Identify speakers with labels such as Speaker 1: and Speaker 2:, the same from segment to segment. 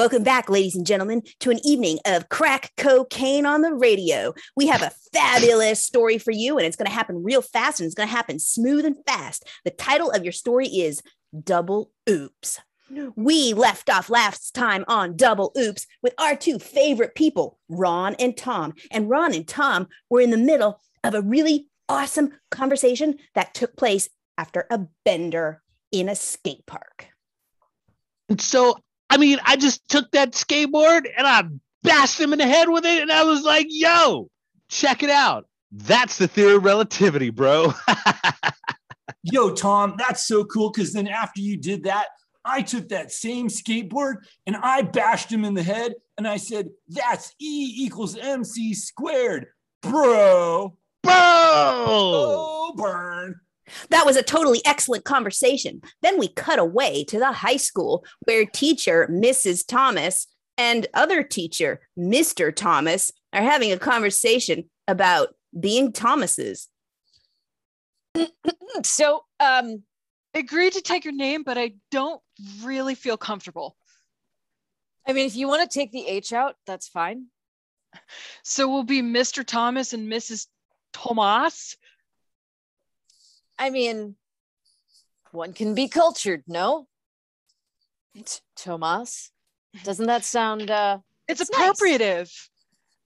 Speaker 1: Welcome back, ladies and gentlemen, to an evening of crack cocaine on the radio. We have a fabulous story for you, and it's going to happen real fast and it's going to happen smooth and fast. The title of your story is Double Oops. We left off last time on Double Oops with our two favorite people, Ron and Tom. And Ron and Tom were in the middle of a really awesome conversation that took place after a bender in a skate park.
Speaker 2: So I mean, I just took that skateboard and I bashed him in the head with it, and I was like, "Yo, check it out. That's the theory of relativity, bro."
Speaker 3: Yo, Tom, that's so cool. Because then after you did that, I took that same skateboard and I bashed him in the head, and I said, "That's E equals MC squared, bro."
Speaker 2: Bro.
Speaker 3: Oh, burn.
Speaker 1: That was a totally excellent conversation. Then we cut away to the high school where teacher Mrs. Thomas and other teacher Mr. Thomas are having a conversation about being Thomases.
Speaker 4: so, um, agreed to take your name, but I don't really feel comfortable.
Speaker 5: I mean, if you want to take the H out, that's fine.
Speaker 4: So we'll be Mr. Thomas and Mrs. Thomas.
Speaker 5: I mean, one can be cultured, no? Tomas, doesn't that sound? uh
Speaker 4: It's
Speaker 5: It's
Speaker 4: appropriative.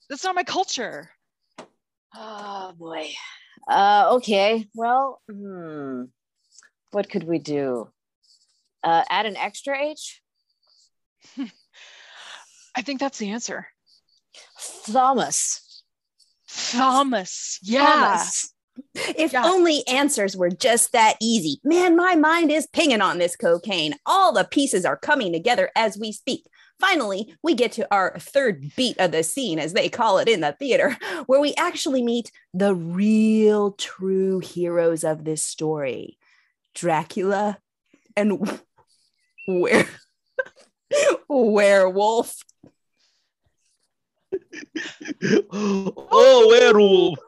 Speaker 4: That's not my culture.
Speaker 5: Oh boy. Uh, okay. Well, hmm. What could we do? Uh, add an extra H.
Speaker 4: I think that's the answer.
Speaker 5: Thomas.
Speaker 4: Thomas. Yeah.
Speaker 5: Thomas.
Speaker 1: If
Speaker 4: Yeah.
Speaker 1: only answers were just that easy. Man, my mind is pinging on this cocaine. All the pieces are coming together as we speak. Finally, we get to our third beat of the scene, as they call it in the theater, where we actually meet the real true heroes of this story Dracula and where werewolf.
Speaker 2: oh, werewolf,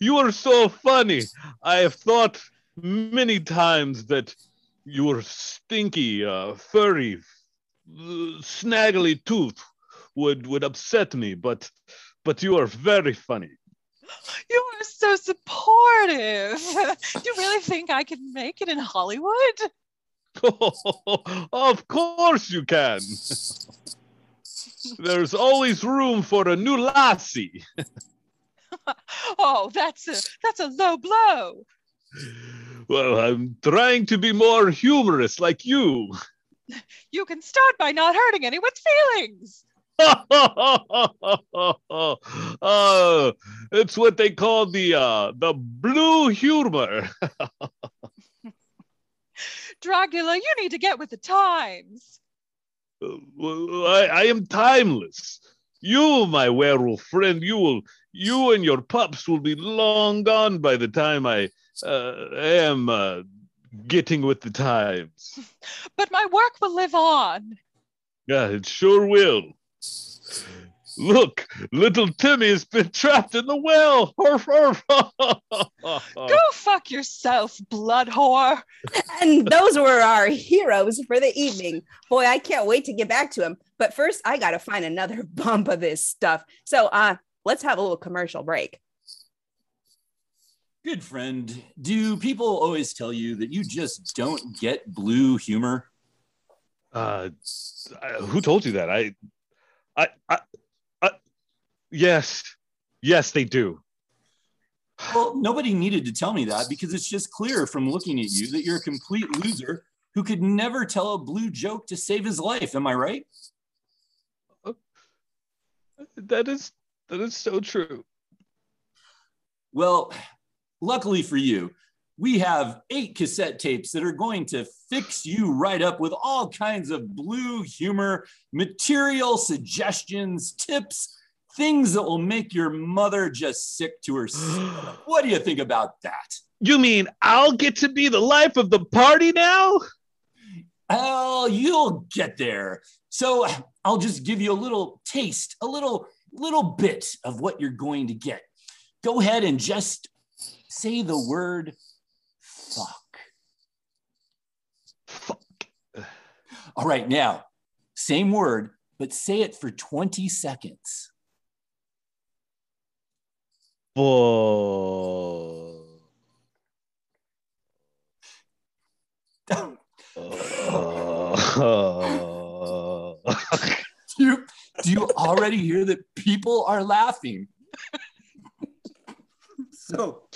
Speaker 2: you are so funny. I have thought many times that your stinky, uh, furry, uh, snaggly tooth would would upset me, but but you are very funny.
Speaker 4: You are so supportive. Do you really think I can make it in Hollywood?
Speaker 2: of course you can. There's always room for a new lassie.
Speaker 4: Oh, that's a that's a low blow.
Speaker 2: Well, I'm trying to be more humorous like you.
Speaker 4: You can start by not hurting anyone's feelings.
Speaker 2: uh, it's what they call the uh, the blue humor.
Speaker 4: Dracula, you need to get with the times.
Speaker 2: Well, I, I am timeless. You, my werewolf friend, you will, you and your pups will be long gone by the time I uh, am uh, getting with the times.
Speaker 4: But my work will live on.
Speaker 2: Yeah, it sure will. Look, little Timmy has been trapped in the well.
Speaker 4: Go fuck yourself, blood whore.
Speaker 1: And those were our heroes for the evening. Boy, I can't wait to get back to him. But first, I got to find another bump of this stuff. So, uh, let's have a little commercial break.
Speaker 3: Good friend. Do people always tell you that you just don't get blue humor?
Speaker 2: uh, who told you that? I, I, I, I, yes, yes, they do.
Speaker 3: Well, nobody needed to tell me that because it's just clear from looking at you that you're a complete loser who could never tell a blue joke to save his life. Am I right?
Speaker 2: That is that is so true.
Speaker 3: Well, luckily for you, we have eight cassette tapes that are going to fix you right up with all kinds of blue humor, material suggestions, tips, things that will make your mother just sick to her stomach. What do you think about that?
Speaker 2: You mean I'll get to be the life of the party now?
Speaker 3: Oh, you'll get there. So I'll just give you a little taste, a little little bit of what you're going to get. Go ahead and just say the word fuck.
Speaker 2: Fuck.
Speaker 3: All right, now, same word, but say it for 20 seconds. Do, you, do you already hear that people are laughing? so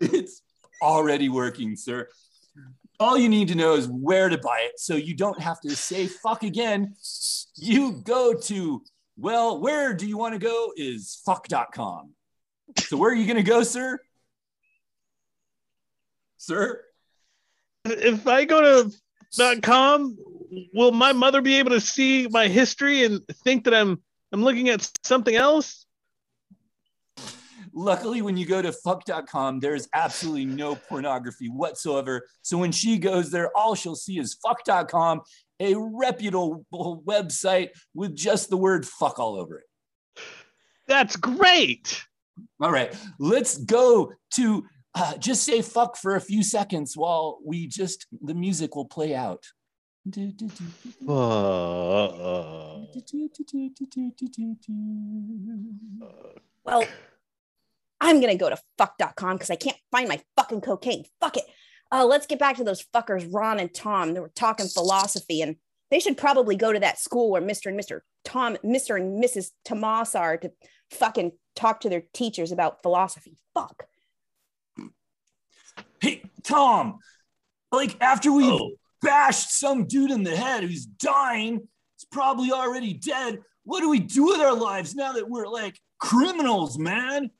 Speaker 3: it's already working, sir. All you need to know is where to buy it so you don't have to say fuck again. You go to, well, where do you want to go is fuck.com. So where are you going to go, sir? Sir?
Speaker 2: if I go to .com, will my mother be able to see my history and think that I'm I'm looking at something else?
Speaker 3: Luckily, when you go to fuck.com, there's absolutely no pornography whatsoever. So when she goes there, all she'll see is fuck.com, a reputable website with just the word fuck all over it.
Speaker 2: That's great.
Speaker 3: All right, let's go to uh, just say fuck for a few seconds while we just, the music will play out.
Speaker 1: Well, I'm gonna go to fuck.com because I can't find my fucking cocaine. Fuck it. Uh, let's get back to those fuckers, Ron and Tom. They were talking philosophy, and they should probably go to that school where Mr. and Mr. Tom, Mr. and Mrs. Tomas are to fucking talk to their teachers about philosophy. Fuck.
Speaker 3: Hey, Tom, like after we
Speaker 2: Oh.
Speaker 3: bashed some dude in the head who's dying, he's probably already dead. What do we do with our lives now that we're like criminals, man?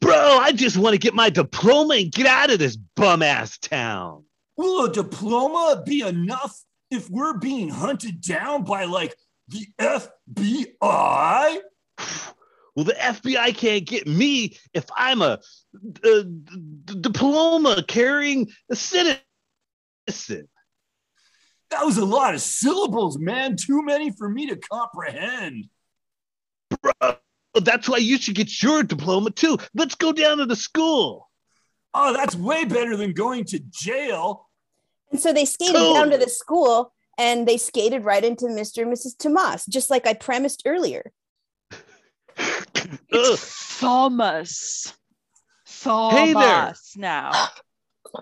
Speaker 2: bro, I just want to get my diploma and get out of this bum ass town.
Speaker 3: Will a diploma be enough if we're being hunted down by like the FBI?
Speaker 2: Well, the FBI can't get me if I'm a diploma carrying a citizen.
Speaker 3: That was a lot of syllables, man. Too many for me to comprehend.
Speaker 2: Bro, that's why you should get your diploma too. Let's go down to the school.
Speaker 3: Oh, that's way better than going to jail.
Speaker 1: And so they skated
Speaker 2: Cool.
Speaker 1: down to the school and they skated right into Mr. and Mrs. Tomas, just like I premised earlier.
Speaker 2: Ugh.
Speaker 4: It's Thomas.
Speaker 2: Hey there.
Speaker 4: Thomas now.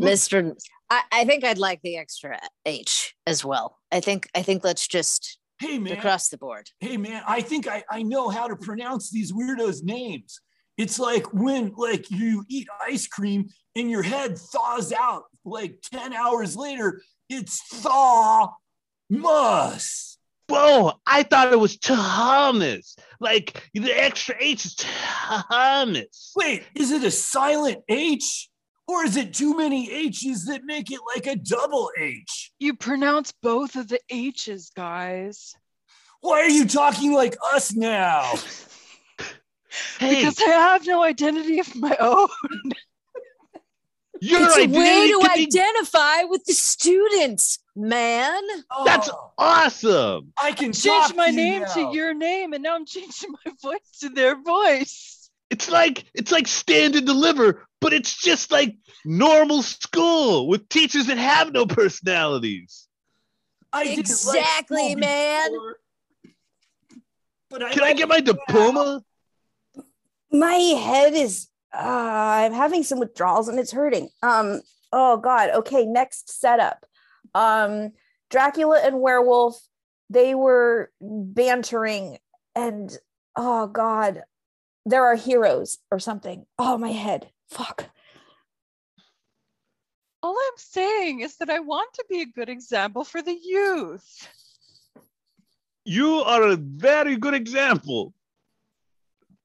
Speaker 5: Mr. I, I think I'd like the extra H as well. I think I think let's just
Speaker 3: Hey, man.
Speaker 5: across the board.
Speaker 3: hey man i think I, I know how to pronounce these weirdos names it's like when like you eat ice cream and your head thaws out like 10 hours later it's thaw mus
Speaker 2: Whoa, I thought it was Thomas. Like the extra H is Thomas.
Speaker 3: wait is it a silent h or is it too many h's that make it like a double h
Speaker 4: You pronounce both of the H's, guys.
Speaker 3: why are you talking like us now
Speaker 2: Hey,
Speaker 4: Because I have no identity of my own.
Speaker 2: Your
Speaker 5: it's a way to
Speaker 2: can be-
Speaker 5: identify with the students, man.
Speaker 2: That's
Speaker 3: Oh,
Speaker 2: awesome.
Speaker 3: i can
Speaker 4: Change my
Speaker 3: to
Speaker 4: name
Speaker 3: now.
Speaker 4: to your name, and now I'm changing my voice to their voice.
Speaker 2: It's like it's like stand and deliver, but it's just like normal school with teachers that have no personalities.
Speaker 3: I didn't like
Speaker 5: Exactly, man.
Speaker 3: before, But I
Speaker 2: Can I get my diploma?
Speaker 1: My head is I'm having some withdrawals and it's hurting. Um, oh god. Okay, next setup. Um, Dracula and werewolf, they were bantering and oh god, there are heroes or something. Oh my head. Fuck.
Speaker 4: All I'm saying is that I want to be a good example for the youth.
Speaker 2: You are a very good example.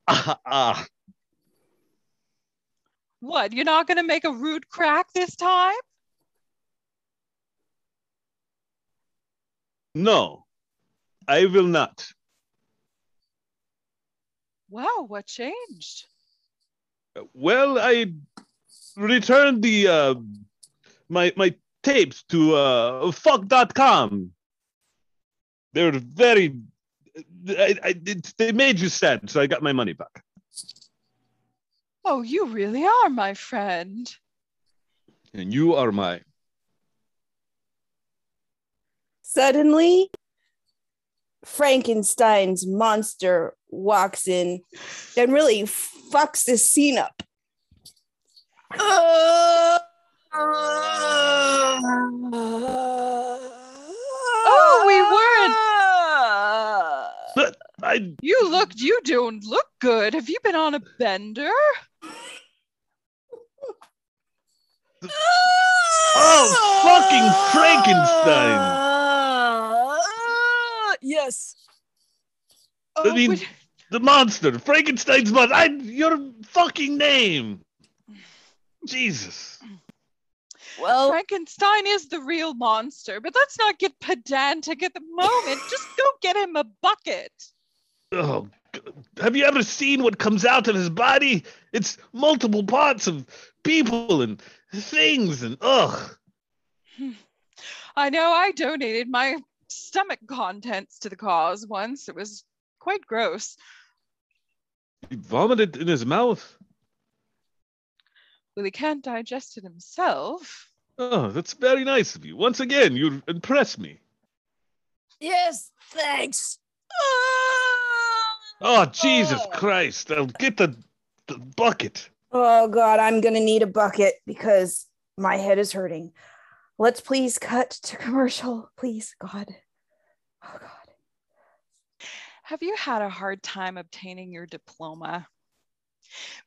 Speaker 2: Ah, ah.
Speaker 4: What? You're not going to make a rude crack this time?
Speaker 2: No, I will not.
Speaker 4: Wow, what changed?
Speaker 2: Well, I returned the uh, my my tapes to uh, fuck.com. They're very. I, I, it, they made you sad, so I got my money back.
Speaker 4: Oh, you really are my friend.
Speaker 2: And you are my.
Speaker 1: suddenly Frankenstein's monster walks in and really fucks the scene up.
Speaker 4: Oh, we weren't.
Speaker 2: But I
Speaker 4: You looked. You don't look good. Have you been on a bender?
Speaker 2: Oh, fucking Frankenstein.
Speaker 5: Ah, yes.
Speaker 4: Oh,
Speaker 2: mean-
Speaker 4: but-
Speaker 2: the monster, Frankenstein's monster. I your fucking name. Jesus.
Speaker 5: Well,
Speaker 4: Frankenstein is the real monster, but let's not get pedantic at the moment. Just go get him a bucket.
Speaker 2: Oh, have you ever seen what comes out of his body? It's multiple parts of people and things and ugh.
Speaker 4: I know I donated my stomach contents to the cause once. It was quite gross.
Speaker 2: He vomited in his mouth.
Speaker 4: Well, he can't digest it himself.
Speaker 2: Oh, that's very nice of you. Once again, you impress me.
Speaker 5: yes, thanks. Ah!
Speaker 2: Oh, Jesus
Speaker 5: Oh.
Speaker 2: Christ. I'll get the, the bucket.
Speaker 1: Oh God, I'm gonna need a bucket because my head is hurting. Let's please cut to commercial, please. God. Oh God.
Speaker 4: Have you had a hard time obtaining your diploma?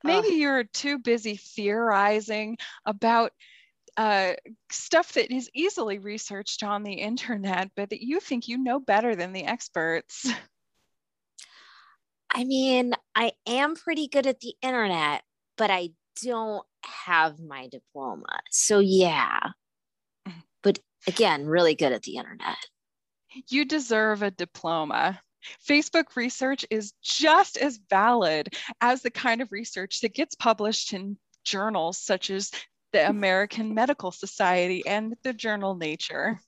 Speaker 4: Maybe you're too busy theorizing about uh, stuff that is easily researched on the internet, but that you think you know better than the experts.
Speaker 5: I mean, I am pretty good at the internet, but I don't have my diploma. So, yeah. But again, really good at the internet.
Speaker 4: You deserve a diploma. Facebook research is just as valid as the kind of research that gets published in journals such as the American Medical Society and the journal Nature.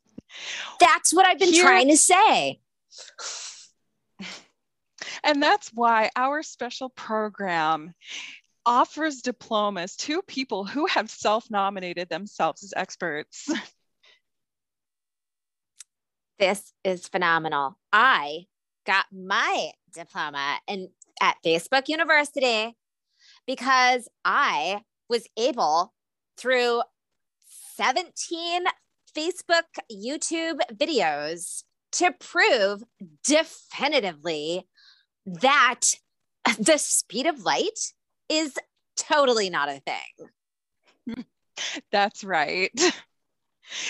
Speaker 5: That's what I've been
Speaker 4: Here-
Speaker 5: trying to say.
Speaker 4: And that's why our special program offers diplomas to people who have self nominated themselves as experts.
Speaker 5: This is phenomenal. I got my diploma in, at Facebook University because I was able through 17 Facebook YouTube videos to prove definitively that the speed of light is totally not a thing.
Speaker 4: That's right.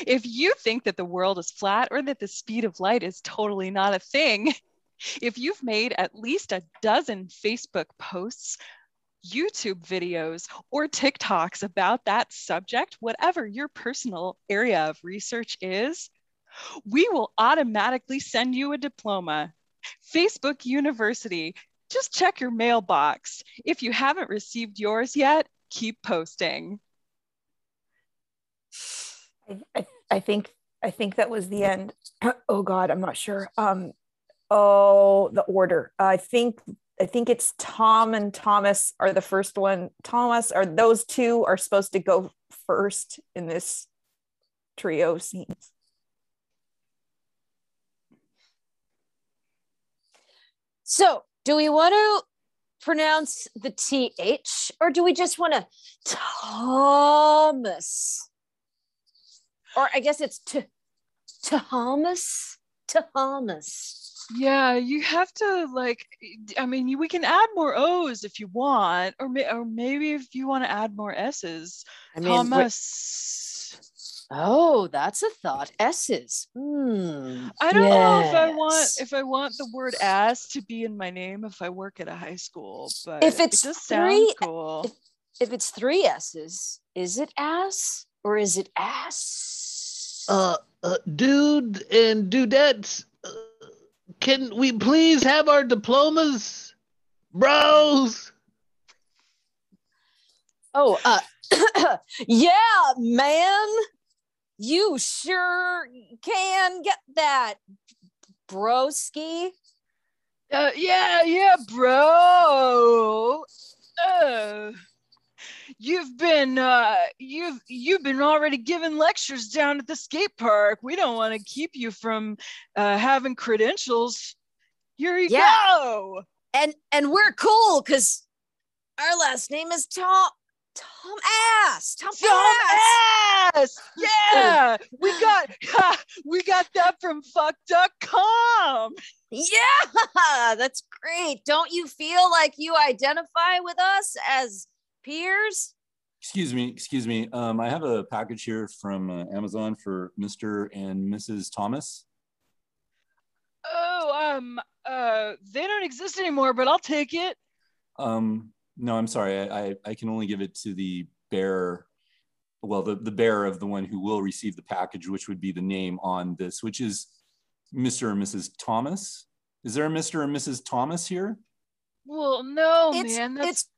Speaker 4: If you think that the world is flat or that the speed of light is totally not a thing, if you've made at least a dozen Facebook posts, YouTube videos, or TikToks about that subject, whatever your personal area of research is, we will automatically send you a diploma. Facebook University, just check your mailbox. If you haven't received yours yet, keep posting.
Speaker 1: I, I, think I think that was the end. Oh God, I'm not sure. Um, oh, the order. I think I think it's Tom and Thomas are the first one. Thomas are those two are supposed to go first in this trio scenes.
Speaker 5: So, do we want to pronounce the TH or do we just want to Thomas? Or I guess it's to Thomas, Thomas.
Speaker 4: Yeah, you have to like. I mean, we can add more O's if you want, or may, or maybe if you want to add more S's.
Speaker 5: I mean,
Speaker 4: Thomas.
Speaker 5: oh, that's a thought. S's. Hmm.
Speaker 4: I don't know if I want if I want the word "ass" to be in my name if I work at a high school, but
Speaker 5: If it's
Speaker 4: it
Speaker 5: three-
Speaker 4: cool.
Speaker 5: if- If it's three S's, is it ass or is it ass?
Speaker 2: Uh, uh dude and dudettes, uh, can we please have our diplomas? Bros.
Speaker 5: Oh, uh, yeah, man. You sure can get that, broski.
Speaker 4: Uh, yeah, yeah, bro. Uh, you've been uh, you've you've been already giving lectures down at the skate park. We don't want to keep you from uh, having credentials. Here you
Speaker 5: Yeah.
Speaker 4: go.
Speaker 5: And and we're cool because our last name is Tom Tom Ass. Tom,
Speaker 4: Tom
Speaker 5: Ass.
Speaker 4: ass. Yeah, we got we got that from fuck.com.
Speaker 5: Yeah, that's great. Don't you feel like you identify with us as peers?
Speaker 3: Excuse me, excuse me. Um, I have a package here from uh, Amazon for Mr. and Mrs. Thomas.
Speaker 4: Oh, um, uh, they don't exist anymore, but I'll take it.
Speaker 3: Um, no, I'm sorry. I, I, I can only give it to the bearer. Well, the, the bearer of the one who will receive the package, which would be the name on this, which is Mr. and Mrs. Thomas. Is there a Mr. and Mrs. Thomas here?
Speaker 4: Well, no,
Speaker 5: it's
Speaker 4: man, that's
Speaker 5: it's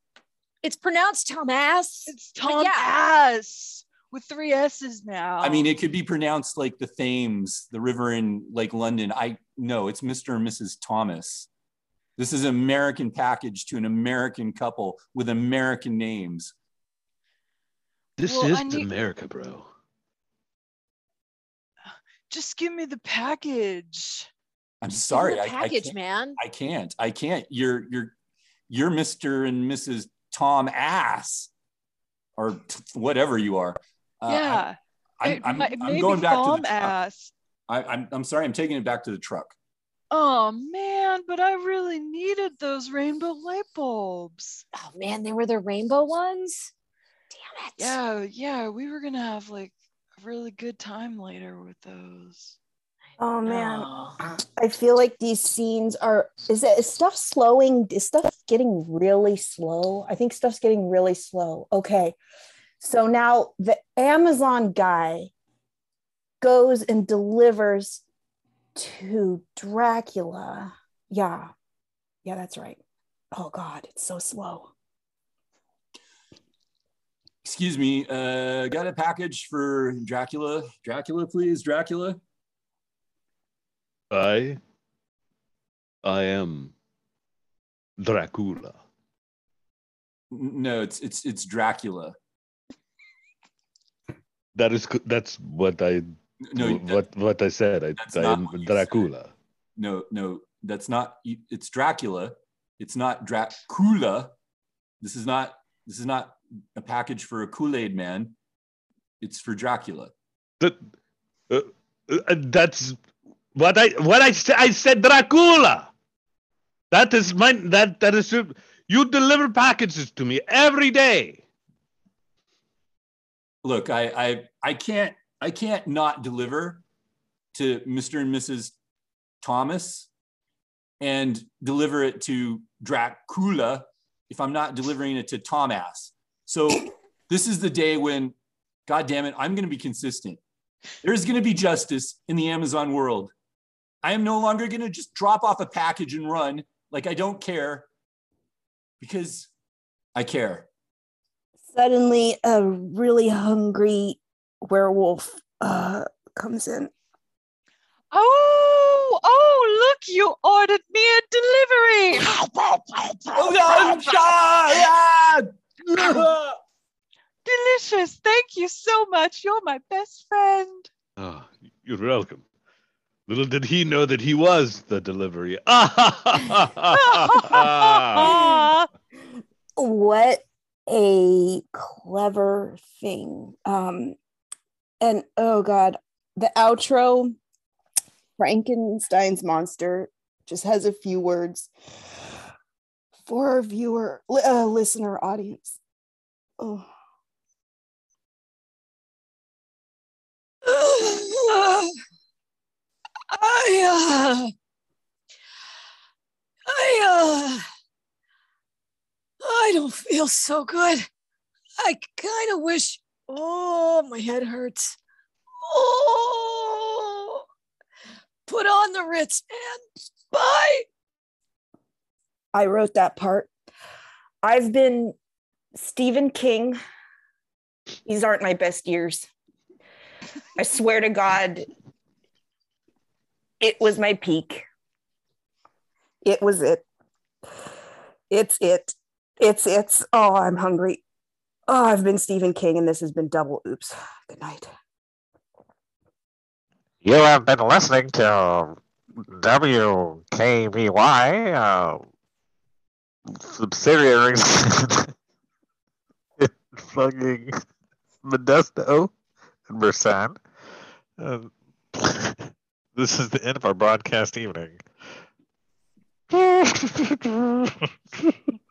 Speaker 5: it's pronounced Tom Ass.
Speaker 4: it's
Speaker 5: but
Speaker 4: Tom
Speaker 5: yeah.
Speaker 4: Ass with three S's now.
Speaker 3: I mean, it could be pronounced like the Thames, the river in like London. I no, it's Mr. and Mrs. Thomas. This is an American package to an American couple with American names.
Speaker 2: This
Speaker 4: Well,
Speaker 2: is
Speaker 4: need-
Speaker 2: America, bro.
Speaker 4: just give me the package.
Speaker 3: I'm
Speaker 5: Give
Speaker 3: sorry,
Speaker 5: the
Speaker 3: I, I
Speaker 5: package,
Speaker 3: can't,
Speaker 5: man.
Speaker 3: I can't. I can't. You're you're you're Mr. and Mrs. Tom Ass, or t- whatever you are. Uh,
Speaker 4: yeah,
Speaker 3: I'm,
Speaker 4: it
Speaker 3: I'm,
Speaker 4: might-
Speaker 3: I'm going back to the truck.
Speaker 4: Ass.
Speaker 3: I, I'm I'm sorry. I'm taking it back to the truck.
Speaker 4: Oh man, but I really needed those rainbow light bulbs.
Speaker 5: Oh man, they were the rainbow ones. Damn it.
Speaker 4: Yeah, yeah, we were gonna have like a really good time later with those.
Speaker 1: Oh man. I feel like these scenes are. Is it is stuff slowing? Is stuff getting really slow? I think stuff's getting really slow. Okay, so now the Amazon guy goes and delivers to Dracula. Yeah, yeah, that's right. Oh God, it's so slow.
Speaker 3: Excuse me. Uh, got a package for Dracula. Dracula, please. Dracula.
Speaker 2: I, I am Dracula.
Speaker 3: No, it's it's it's Dracula.
Speaker 2: That is that's what I
Speaker 3: No,
Speaker 2: what what I said. I, I am Dracula.
Speaker 3: no, no. That's not. It's Dracula. It's not Dracula. This is not. This is not a package for a Kool Aid man. It's for Dracula.
Speaker 2: That uh, uh, that's what I what I said. I said Dracula. That is my that that is you deliver packages to me every day.
Speaker 3: Look, I I I can't I can't not deliver to Mr. and Mrs. Thomas and deliver it to Dracula if I'm not delivering it to Thomas. So this is the day when, God damn it, I'm going to be consistent. There's going to be justice in the Amazon world. I am no longer going to just drop off a package and run like I don't care because I care.
Speaker 1: Suddenly, a really hungry werewolf uh, comes in.
Speaker 4: Oh, oh, look, you ordered me a delivery. Delicious. Thank you so much. You're my best friend.
Speaker 2: Oh, you're welcome. Little did he know that he was the delivery.
Speaker 4: Ah.
Speaker 1: what a clever thing um and oh god the outro frankenstein's monster just has a few words for our viewer uh, listener audience oh
Speaker 5: I, uh, I, uh, I don't feel so good. I kind of wish, oh, my head hurts. Oh, put on the Ritz, and Bye.
Speaker 1: i wrote that part i've been stephen king these aren't my best years i swear to god it was my peak it was it it's it it's it's oh i'm hungry Oh, I've been Stephen King, and this has been double oops. Good night.
Speaker 6: You have been listening to WKBY, uh, subsidiaries in fucking Modesto and Mersan. Uh, this is the end of our broadcast evening.